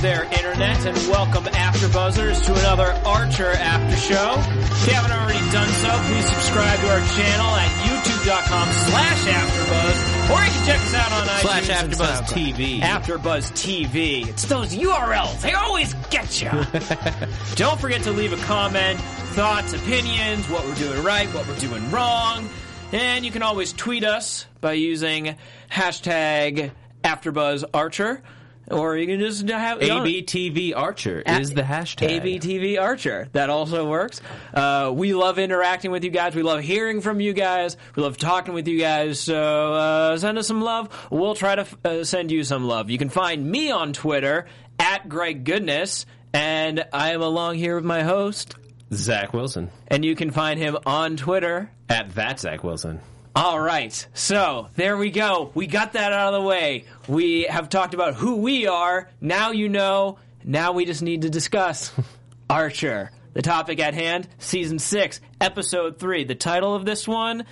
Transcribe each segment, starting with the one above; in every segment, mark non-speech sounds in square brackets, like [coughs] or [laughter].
There, Internet, and welcome After Buzzers to another Archer After Show. If you haven't already done so, please subscribe to our channel at youtube.com slash AfterBuzz, or you can check us out on iTunes Slash AfterBuzz TV. AfterBuzz TV. It's those URLs. They always get you. [laughs] Don't forget to leave a comment, thoughts, opinions, what we're doing right, what we're doing wrong. And you can always tweet us by using hashtag AfterBuzzArcher. Or you can just have ABTV Archer is the hashtag. ABTV Archer. That also works. Uh, we love interacting with you guys. We love hearing from you guys. We love talking with you guys. So uh, send us some love. We'll try to uh, send you some love. You can find me on Twitter at Greg Goodness, and I am along here with my host. Zach Wilson. And you can find him on Twitter At that Zach Wilson. All right. So there we go. We got that out of the way. We have talked about who we are. Now you know. Now we just need to discuss [laughs] Archer. The topic at hand, season six, episode three. The title of this one,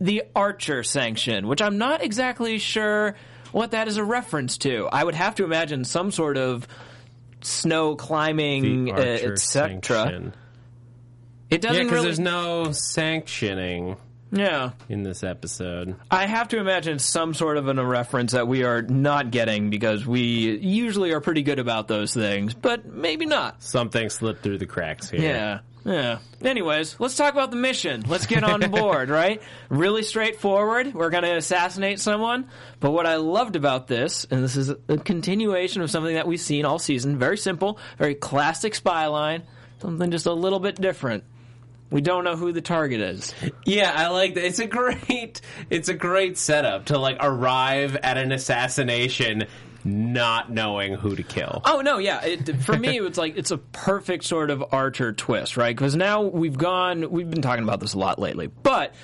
The Archer Sanction, which I'm not exactly sure what that is a reference to. I would have to imagine some sort of snow climbing, uh, etc. It doesn't because really. there's no sanctioning yeah. in this episode. I have to imagine some sort of an, a reference that we are not getting because we usually are pretty good about those things, but maybe not. Something slipped through the cracks here. Yeah. Yeah. Anyways, let's talk about the mission. Let's get on [laughs] board, right? Really straightforward. We're going to assassinate someone. But what I loved about this, and this is a continuation of something that we've seen all season, very simple, very classic spy line, something just a little bit different. We don't know who the target is. Yeah, I like that. It's a great, it's a great setup to like arrive at an assassination not knowing who to kill. Oh no, yeah. It, for me, [laughs] it's like it's a perfect sort of Archer twist, right? Because now we've gone, we've been talking about this a lot lately, but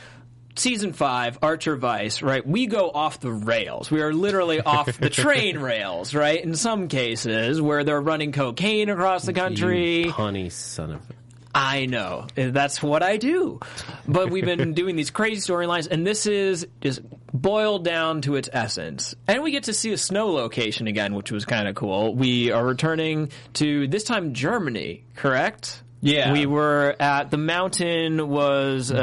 season five, Archer Vice, right? We go off the rails. We are literally off the [laughs] train rails, right? In some cases, where they're running cocaine across the country. You punny son of. I know. That's what I do. But we've been [laughs] doing these crazy storylines, and this is just boiled down to its essence. And we get to see a snow location again, which was kind of cool. We are returning to, this time, Germany, correct? Yeah. We were at, the mountain was, uh,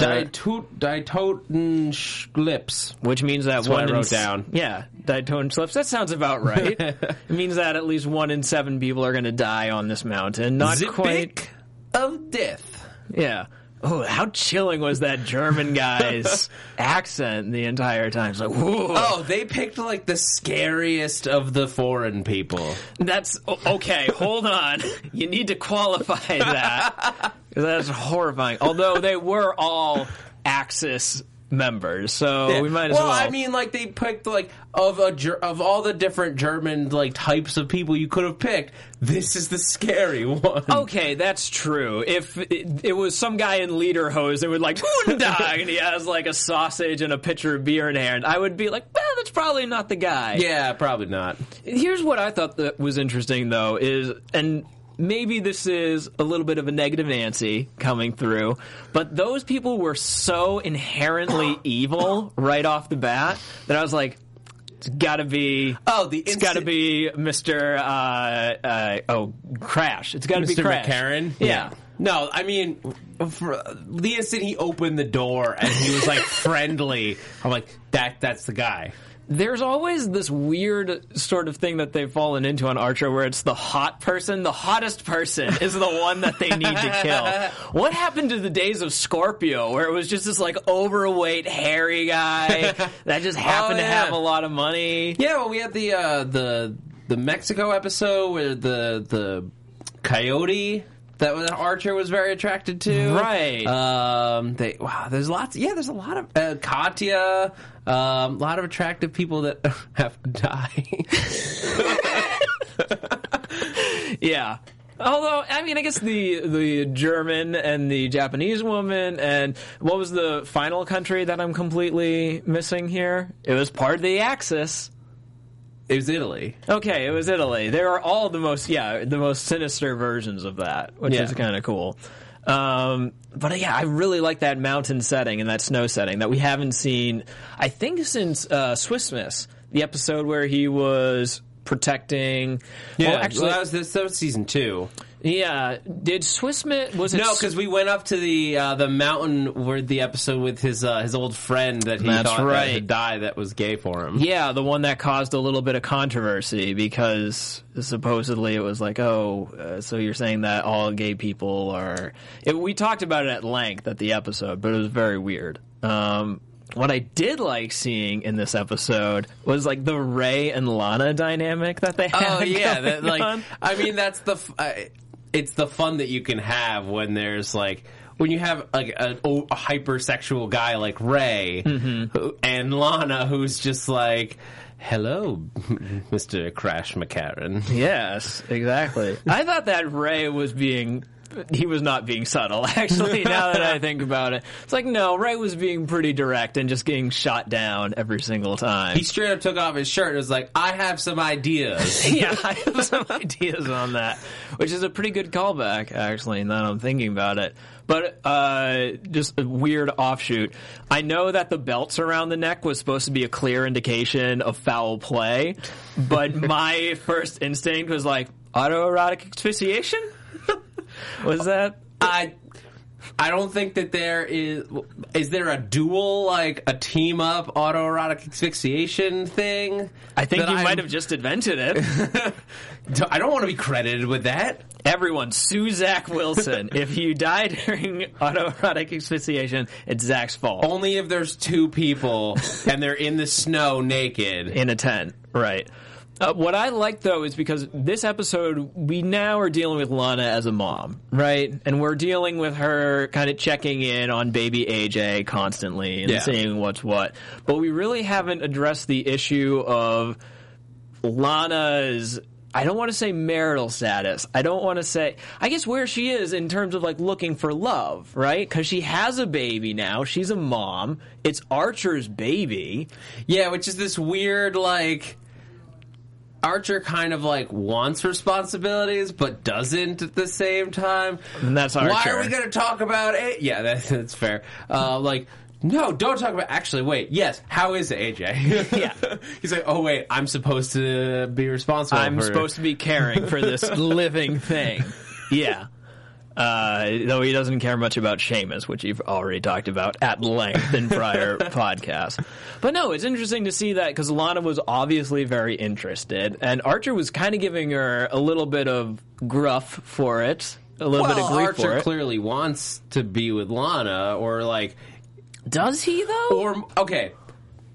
Dietotenschlips. which means that what one I wrote s- down. Yeah, Dietone slips. That sounds about right. [laughs] it means that at least one in seven people are going to die on this mountain. Not quite. Of death. Yeah. Oh, how chilling was that German guy's [laughs] accent the entire time? It's like, whoa. Oh, they picked like the scariest of the foreign people. That's okay. Hold on. [laughs] You need to qualify that. [laughs] That's horrifying. Although they were all Axis members, so we might as well. Well, I mean, like they picked like of a of all the different German like types of people you could have picked. This is the scary [laughs] one. Okay, that's true. If it, it was some guy in Lederhose that would like [laughs] Guten and he has like a sausage and a pitcher of beer in hand, I would be like, well, that's probably not the guy. Yeah, probably not. Here's what I thought that was interesting, though, is and maybe this is a little bit of a negative Nancy coming through, but those people were so inherently [coughs] evil right off the bat that I was like, it's got to be. Oh, the It's got to be Mr. Uh, uh, oh, Crash. It's got to be Mr. Crash. McCarran. Yeah. No, I mean, for, the instant he opened the door and he was like [laughs] friendly, I'm like, that that's the guy. There's always this weird sort of thing that they've fallen into on Archer where it's the hot person, the hottest person is the one that they need to kill. [laughs] What happened to the days of Scorpio where it was just this like overweight, hairy guy [laughs] that just happened to yeah. have a lot of money? Yeah, well, we had the uh, the the Mexico episode where the the coyote that was- Archer was very attracted to. Right. Um. They wow. There's lots. Yeah. There's a lot of uh, Katya. Um. A lot of attractive people that [laughs] have to die. [laughs] Yeah. Although, I mean, I guess the the German and the Japanese woman, and what was the final country that I'm completely missing here? It was part of the Axis. It was Italy. Okay, it was Italy. There are all the most, yeah, the most sinister versions of that, which Yeah. is kind of cool. Um, but yeah, I really like that mountain setting and that snow setting that we haven't seen, I think, since uh, Swiss Miss, the episode where he was protecting. Yeah. well, actually, that was this. That was season two. Yeah. Did Swiss Miss was it? No, because we went up to the uh, the mountain where the episode with his uh, his old friend that he That's thought that right. had died that was gay for him. Yeah, the one that caused a little bit of controversy because supposedly it was like, oh, uh, so you're saying that all gay people are. It, we talked about it at length at the episode, but it was very weird. Um, what I did like seeing in this episode was like the Ray and Lana dynamic that they had. Oh yeah, [laughs] going that, like on. I mean that's the f- it's the fun that you can have when there's like when you have like a, a hypersexual guy like Ray Mm-hmm. who, and Lana who's just like. Hello, [laughs] Mr. Crash McCarran. Yes, exactly. I thought that Ray was being. [laughs] He was not being subtle, [laughs] actually, now that I think about it. It's like, no, Ray was being pretty direct and just getting shot down every single time. He straight up took off his shirt and was like, I have some ideas. [laughs] yeah, I have some ideas on that, which is a pretty good callback, actually, now that I'm thinking about it. But uh, just a weird offshoot. I know that the belts around the neck was supposed to be a clear indication of foul play, but my first instinct was like autoerotic asphyxiation. Was that? I I don't think that there is is there a dual like a team up autoerotic asphyxiation thing. I think you I'm- might have just invented it. [laughs] I don't want to be credited with that. Everyone, sue Zach Wilson. if you die during autoerotic asphyxiation, it's Zach's fault. Only if there's two people and they're in the snow naked. in a tent, right? Uh, what I like though is because this episode we now are dealing with Lana as a mom, right? And we're dealing with her kind of checking in on baby AJ constantly and Yeah. seeing what's what. But we really haven't addressed the issue of Lana's I don't want to say marital status. I don't want to say I guess where she is in terms of like looking for love, right? Cuz she has a baby now. She's a mom. It's Archer's baby. Yeah, which is this weird like Archer kind of like wants responsibilities but doesn't at the same time. And that's Archer. Why are we going to talk about it? Yeah, [laughs] that, that's fair. Uh, like, no, don't talk about. Actually, wait. Yes, how is it, AJ? [laughs] Yeah. He's like, oh wait, I'm supposed to be responsible. I'm for supposed to be caring for this [laughs] living thing. Yeah. Uh, though he doesn't care much about Seamus, which you've already talked about at length in prior [laughs] podcasts. But no, it's interesting to see that because Lana was obviously very interested, and Archer was kind of giving her a little bit of gruff for it, a little bit of Well, grief Archer for it. clearly wants to be with Lana, or like, Does he though? or okay,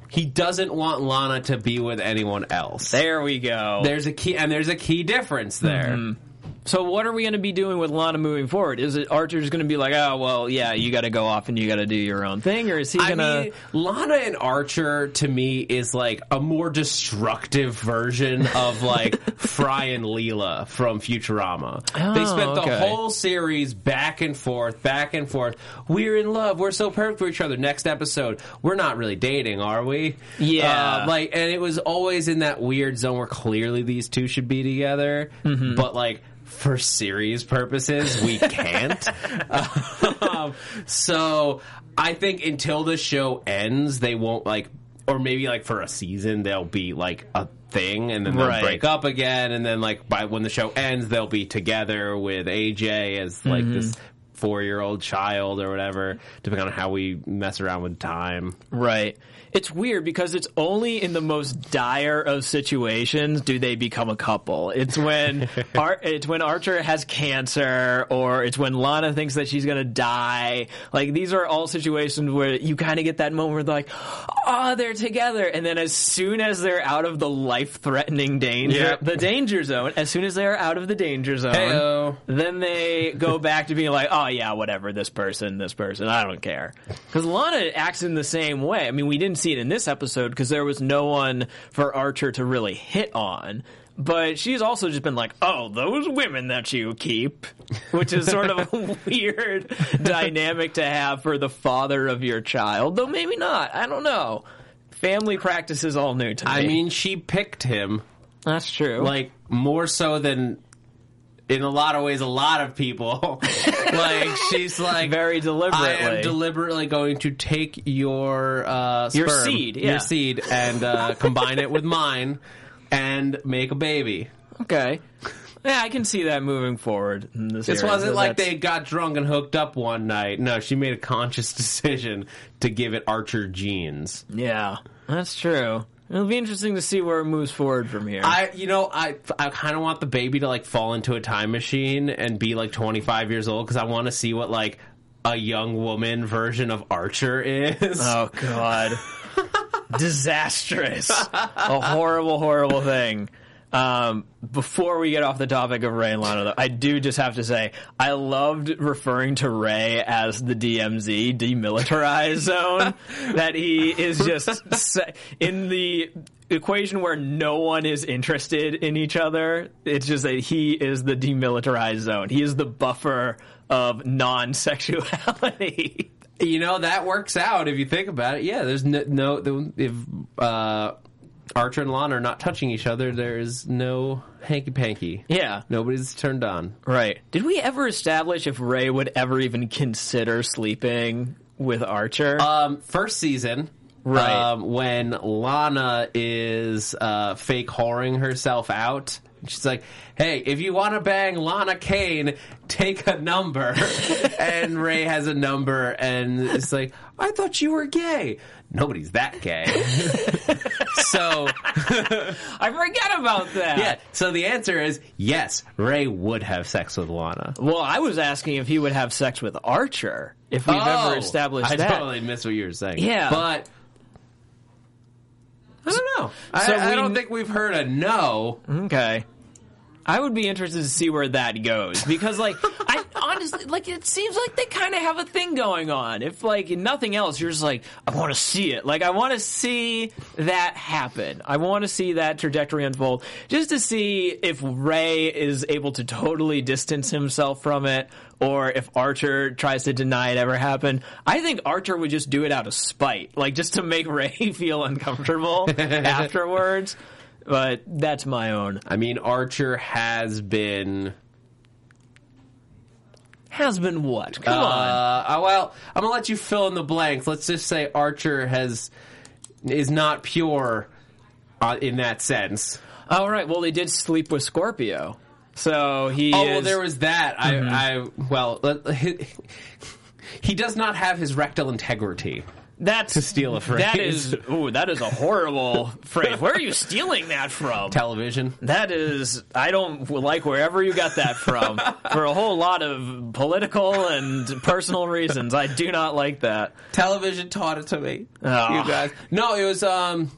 he doesn't want Lana to be with anyone else. there we go. There's a key, and there's a key difference there. Mm-hmm. So what are we going to be doing with Lana moving forward? Is it Archer's going to be like, oh well, yeah, you got to go off and you got to do your own thing, or is he going to? Lana and Archer to me is like a more destructive version of like [laughs] Fry and Leela from Futurama. they Oh, spent the okay. whole series back and forth, back and forth. We're in love. We're so perfect for each other. Next episode, we're not really dating, are we? Yeah. Uh, like, and it was always in that weird zone where clearly these two should be together, Mm-hmm. but like. For series purposes, we [laughs] can't. um, so I think until the show ends, they won't like, or maybe like for a season, they'll be like a thing, and then they'll Right. break up again, and then like by when the show ends, they'll be together with AJ as like Mm-hmm. this four year old child or whatever, depending on how we mess around with time. Right. It's weird because it's only in the most dire of situations do they become a couple. It's when [laughs] Ar- it's when Archer has cancer or it's when Lana thinks that she's going to die. Like these are all situations where you kind of get that moment where they're like, "Oh, they're together." And then as soon as they're out of the life-threatening danger, Yep. the danger zone, as soon as they're out of the danger zone, Heyo. then they go back to being like, oh Oh, yeah, whatever, this person, this person, I don't care. Because Lana acts in the same way. I mean, we didn't see it in this episode because there was no one for Archer to really hit on. But she's also just been like, oh, those women that you keep, which is sort of a [laughs] weird dynamic to have for the father of your child. Though maybe not. I don't know. Family practice is all new to me. I mean, she picked him that's true. like more so than in a lot of ways a lot of people [laughs] like [laughs] she's like Very deliberately. i am deliberately going to take your uh Your seed, yeah. your seed and uh [laughs] combine it with mine and make a baby okay. Yeah, I can see that moving forward. In this this era. wasn't So like that's- they got drunk and hooked up one night no she made a conscious [laughs] decision to give it archer genes Yeah, that's true. It'll be interesting to see where it moves forward from here. I, you know, I, I kind of want the baby to like fall into a time machine and be like 25 years old because I want to see what like a young woman version of Archer is. oh God, [laughs] disastrous! A horrible, horrible thing. Um, before we get off the topic of Ray and Lana, though, I do just have to say I loved referring to Ray as the DMZ, demilitarized [laughs] zone. that he is just se- in the equation where no one is interested in each other. It's just that he is the demilitarized zone. He is the buffer of non-sexuality. you know that works out if you think about it. Yeah, there's no, no if uh, Archer and Lana are not touching each other, there is no hanky panky. yeah. Nobody's turned on. Right. Did we ever establish if Ray would ever even consider sleeping with Archer? Um, first season, Right. Um, when Lana is uh, fake whoring herself out. She's like, "Hey, if you want to bang Lana Kane, take a number." [laughs] and Ray has a number, and it's like, "I thought you were gay." Nobody's that gay. [laughs] so [laughs] I forget about that. yeah. So the answer is yes. Ray would have sex with Lana. Well, I was asking if he would have sex with Archer. If we've Oh, ever established that. I totally missed what you were saying. Yeah. but I don't know. So I, I don't think we've heard a no. Okay. I would be interested to see where that goes because, like, I honestly, like, it seems like they kind of have a thing going on. If, like, nothing else, you're just like, I want to see it. Like, I want to see that happen. I want to see that trajectory unfold just to see if Ray is able to totally distance himself from it or if Archer tries to deny it ever happened. I think Archer would just do it out of spite, like, just to make Ray [laughs] feel uncomfortable [laughs] afterwards. But that's my own. I mean, Archer has been. Has been what? Come on. Uh, well, I'm gonna let you fill in the blanks. Let's just say Archer has is not pure uh, in that sense. All right. Well, they did sleep with Scorpio, so he. Oh, is, well, there was that. I, I well, he, [laughs] he does not have his rectal integrity. That's to steal a phrase. That is. Ooh, that is a horrible [laughs] phrase. Where are you stealing that from? Television. That is. I don't like wherever you got that from. [laughs] For a whole lot of political and personal reasons, I do not like that. Television taught it to me. Oh. You guys. No, it was um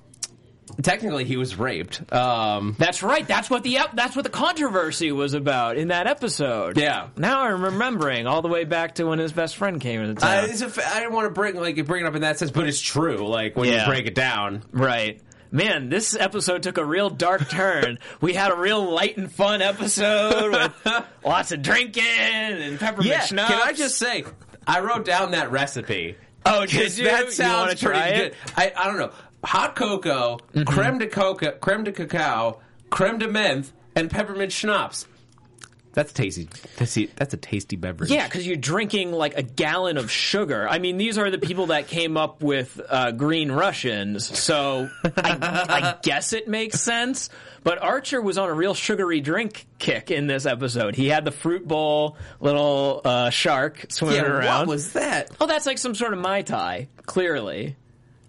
technically he was raped. Um That's right. That's what the ep- that's what the controversy was about in that episode. Yeah. Now I'm remembering all the way back to when his best friend came into I, town. it's a f- I didn't want to bring like bring it up in that sense, but it's true. Like when Yeah. you break it down, Right. Man, this episode took a real dark turn. [laughs] we had a real light and fun episode with [laughs] lots of drinking and peppermint yeah. schnapps. Can I just say, I wrote down that recipe. Oh, did you? That wanna sounds pretty try good. it? Mm-hmm. I, I don't know. Hot cocoa, creme de coca, creme de cacao, creme de menthe, and peppermint schnapps. That's tasty. That's, that's a tasty beverage. Yeah, because you're drinking like a gallon of sugar. I mean, these are the people that came up with uh, Green Russians, so I, I guess it makes sense. But Archer was on a real sugary drink kick in this episode. He had the fruit bowl, little uh, shark swimming Yeah, around. what was that? oh, that's like some sort of mai tai, clearly.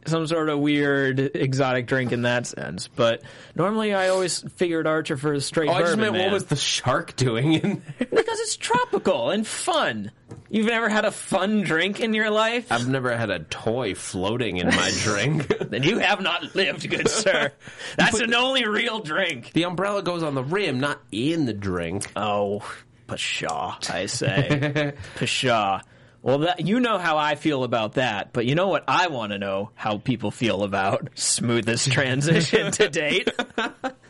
Some sort of weird exotic drink in that sense. But normally, I always figured Archer for a straight Oh, I just bourbon meant man. what was the shark doing in there? Because it's tropical and fun. You've never had a fun drink in your life? I've never had a toy floating in my [laughs] drink. Then you have not lived, good [laughs] sir. That's an only real drink. the umbrella goes on the rim, not in the drink. Oh, pshaw, I say. [laughs] pshaw. Well, that, you know how I feel about that, but you know what I want to know how people feel about [laughs] smoothest transition to date. [laughs]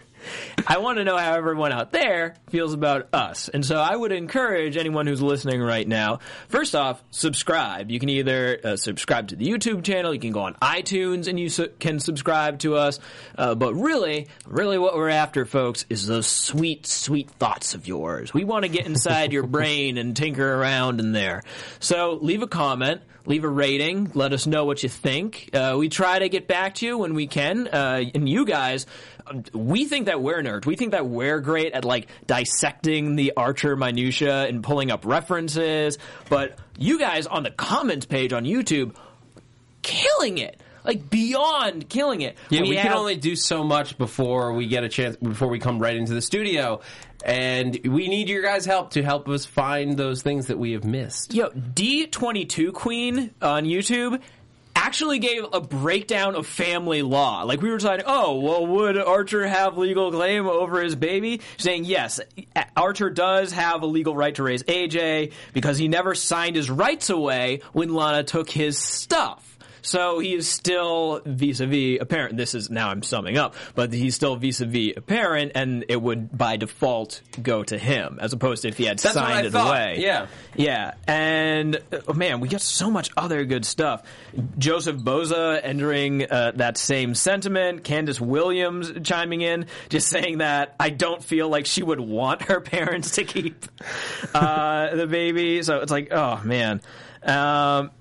I want to know how everyone out there feels about us. And so I would encourage anyone who's listening right now, first off, subscribe. You can either uh, subscribe to the YouTube channel, you can go on iTunes and you su- can subscribe to us. Uh, but really, really what we're after, folks, is those sweet, sweet thoughts of yours. We want to get inside your [laughs] brain and tinker around in there. So leave a comment. Leave a rating. Let us know what you think. Uh, we try to get back to you when we can. Uh, and you guys, we think that we're nerds. We think that we're great at like dissecting the Archer minutia and pulling up references. But you guys on the comments page on YouTube, killing it. Like beyond killing it. Yeah, we, can have- only do so much before we get a chance before we come right into the studio, and we need your guys' help to help us find those things that we have missed. Yo, D22 Queen on YouTube actually gave a breakdown of family law. Like we were saying, oh, well, would Archer have legal claim over his baby? Saying yes, Archer does have a legal right to raise AJ because he never signed his rights away when Lana took his stuff. So he is still vis-a-vis apparent. This is now I'm summing up, but he's still vis-a-vis apparent, and it would by default go to him as opposed to if he had That's signed it thought, away. yeah. Yeah, and oh man, we got so much other good stuff. Joseph Boza entering uh, that same sentiment. Candace Williams chiming in, just saying that I don't feel like she would want her [laughs] parents to keep uh, the baby. So it's like, oh man. Um,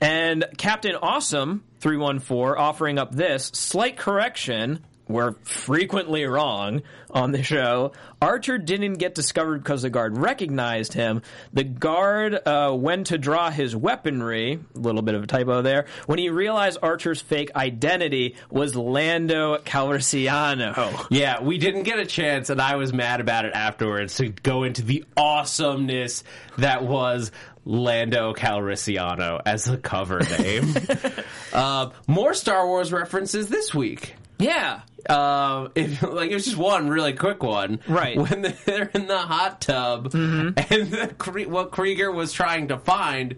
and Captain Awesome 314 offering up this slight correction. We're frequently wrong on the show. Archer didn't get discovered because the guard recognized him. The guard uh, went to draw his weaponry, a little bit of a typo there, when he realized Archer's fake identity was Lando Calrissiano. Yeah, we didn't get a chance, and I was mad about it afterwards to go into the awesomeness that was Lando Calrissiano as a cover name. [laughs] uh, more Star Wars references this week. Yeah. Um, if, like it was just one really quick one, Right. When [laughs] they're in the hot tub, and the, what Krieger was trying to find.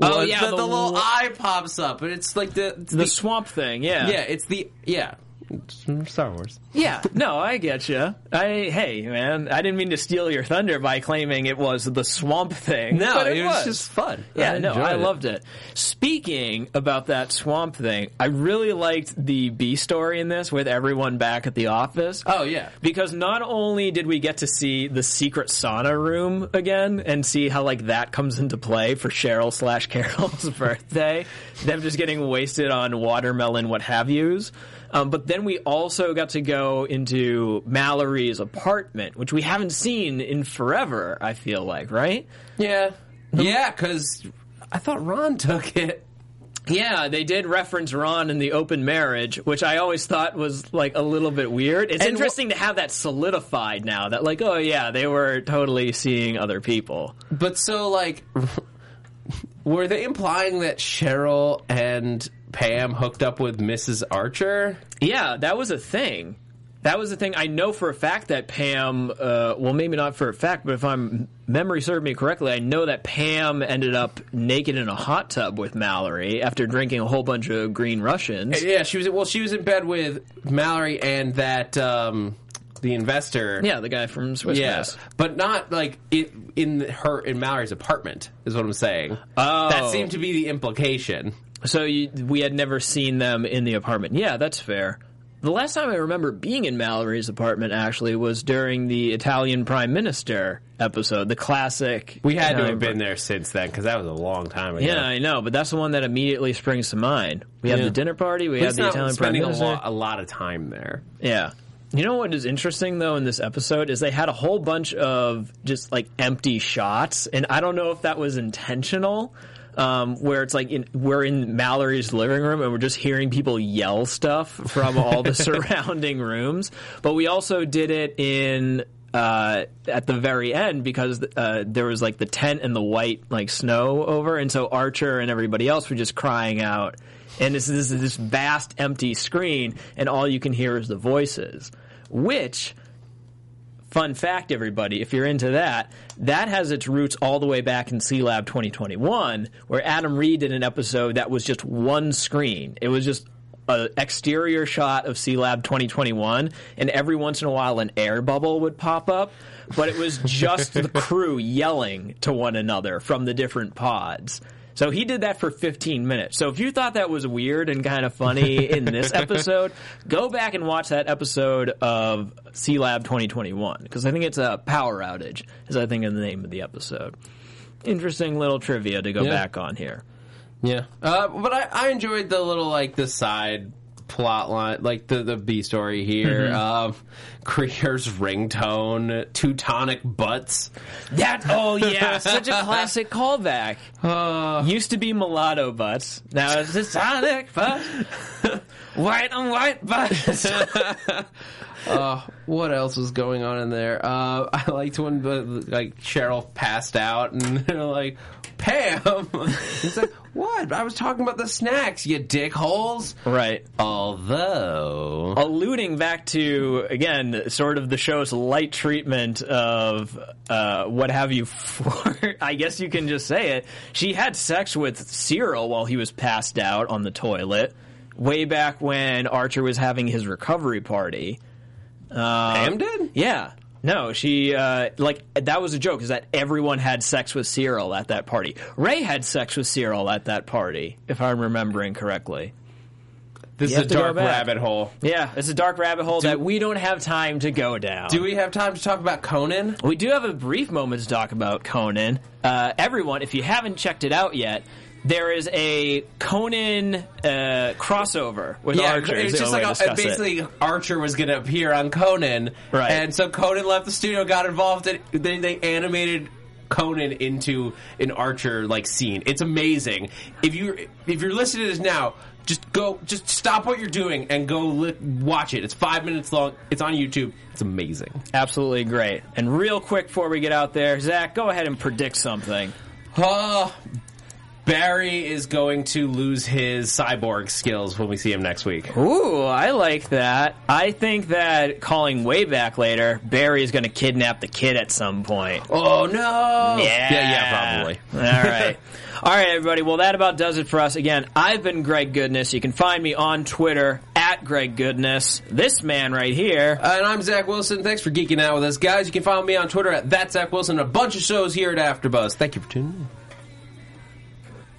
Oh, yeah, the, the the little eye pops up, and it's like the it's The swamp thing, yeah. yeah, it's the yeah, Star Wars. Yeah, no, I get you. I hey man, I didn't mean to steal your thunder by claiming it was the swamp thing. No, but it, it was just fun. Yeah, I no, I it. loved it. Speaking about that swamp thing, I really liked the B story in this with everyone back at the office. Oh yeah, Because not only did we get to see the secret sauna room again and see how like that comes into play for Cheryl slash Carol's [laughs] birthday, them just getting wasted on watermelon what have yous. Um, but then we also got to go into Mallory's apartment, which we haven't seen in forever. I feel like, right? yeah, yeah. Because I thought Ron took it. Yeah, they did reference Ron in the open marriage, which I always thought was like a little bit weird. It's And interesting to have that solidified now that like, oh yeah, they were totally seeing other people. But so like, [laughs] were they implying that Cheryl and Pam hooked up with Mrs. Archer? Yeah, that was a thing. That was the thing. I know for a fact that Pam, uh, well, maybe not for a fact, but if I'm memory served me correctly, I know that Pam ended up naked in a hot tub with Mallory after drinking a whole bunch of Green Russians. Yeah, she was. Well, she was in bed with Mallory and that um, the investor. Yeah, the guy from Swiss Yeah, but not like it, in her in Mallory's apartment is what I'm saying. Oh. that seemed to be the implication. So you, we had never seen them in the apartment. Yeah, that's fair. the last time I remember being in Mallory's apartment actually was during the Italian Prime Minister episode, the classic. We had to have been there since then because that was a long time ago. Yeah, I know, but that's the one that immediately springs to mind. We had Yeah. the dinner party. We had the Italian Prime spending a Minister. lot, a lot of time there. Yeah. You know what is interesting though in this episode is they had a whole bunch of just like empty shots, and I don't know if that was intentional. Um, where it's like in, we're in Mallory's living room and we're just hearing people yell stuff from all the [laughs] surrounding rooms, but we also did it in uh, at the very end because uh, there was like the tent and the white like snow over, and so Archer and everybody else were just crying out and this is this vast empty screen, and all you can hear is the voices. Which, fun fact, everybody, if you're into that, that has its roots all the way back in Sealab 2021, where Adam Reed did an episode that was just one screen. It was just an exterior shot of Sealab 2021, and every once in a while an air bubble would pop up. But it was just the [laughs] crew yelling to one another from the different pods. So he did that for 15 minutes. So if you thought that was weird and kind of funny [laughs] in this episode, go back and watch that episode of Sealab 2021 because I think it's a power outage, is I think is the name of the episode. Interesting little trivia to go Yeah. back on here. Yeah, uh, but I, I enjoyed the little like the side plot line, like the the B story here. Mm-hmm. Um, Krieger's ringtone, Teutonic butts. That oh yeah, such a [laughs] classic callback. Used to be mulatto butts, now it's [laughs] the Sonic butt. white on white butts. [laughs] Uh, what else was going on in there? Uh, [laughs] I liked when the, like Cheryl passed out and [laughs] they're like, Pam. [laughs] it's like, what? I was talking about the snacks, you dickholes. right. Although, alluding back to again sort of the show's light treatment of uh, what have you for i guess you can just say it she had sex with cyril while he was passed out on the toilet way back when archer was having his recovery party Pam did. yeah no she uh, like that was a joke is that everyone had sex with cyril at that party ray had sex with cyril at that party if i'm remembering correctly This You is a have to go dark back. rabbit hole. yeah, it's a dark rabbit hole that we don't have time to go down. Do we have time to talk about Conan? We do have a brief moment to talk about Conan. Uh, everyone, if you haven't checked it out yet, there is a Conan uh, crossover with Archer. it's just like a, discuss it. basically Archer was going to appear on Conan, Right. And so Conan left the studio, got involved, and then they animated Conan into an Archer like scene. It's amazing. If you if you're listening to this now, just go, just stop what you're doing and go li- watch it. It's five minutes long. It's on YouTube. It's amazing. Absolutely great. And real quick before we get out there, Zach, go ahead and predict something. Oh, Barry is going to lose his cyborg skills when we see him next week. Ooh, I like that. I think that calling way back later, Barry is going to kidnap the kid at some point. Oh no! Yeah. yeah, yeah, probably. All right. [laughs] All right, everybody. Well, that about does it for us. Again, I've been Greg Goodness. You can find me on Twitter at Greg Goodness. This man right here. And I'm Zach Wilson. Thanks for geeking out with us, guys. You can follow me on Twitter at that Zach Wilson. A bunch of shows here at AfterBuzz. Thank you for tuning in.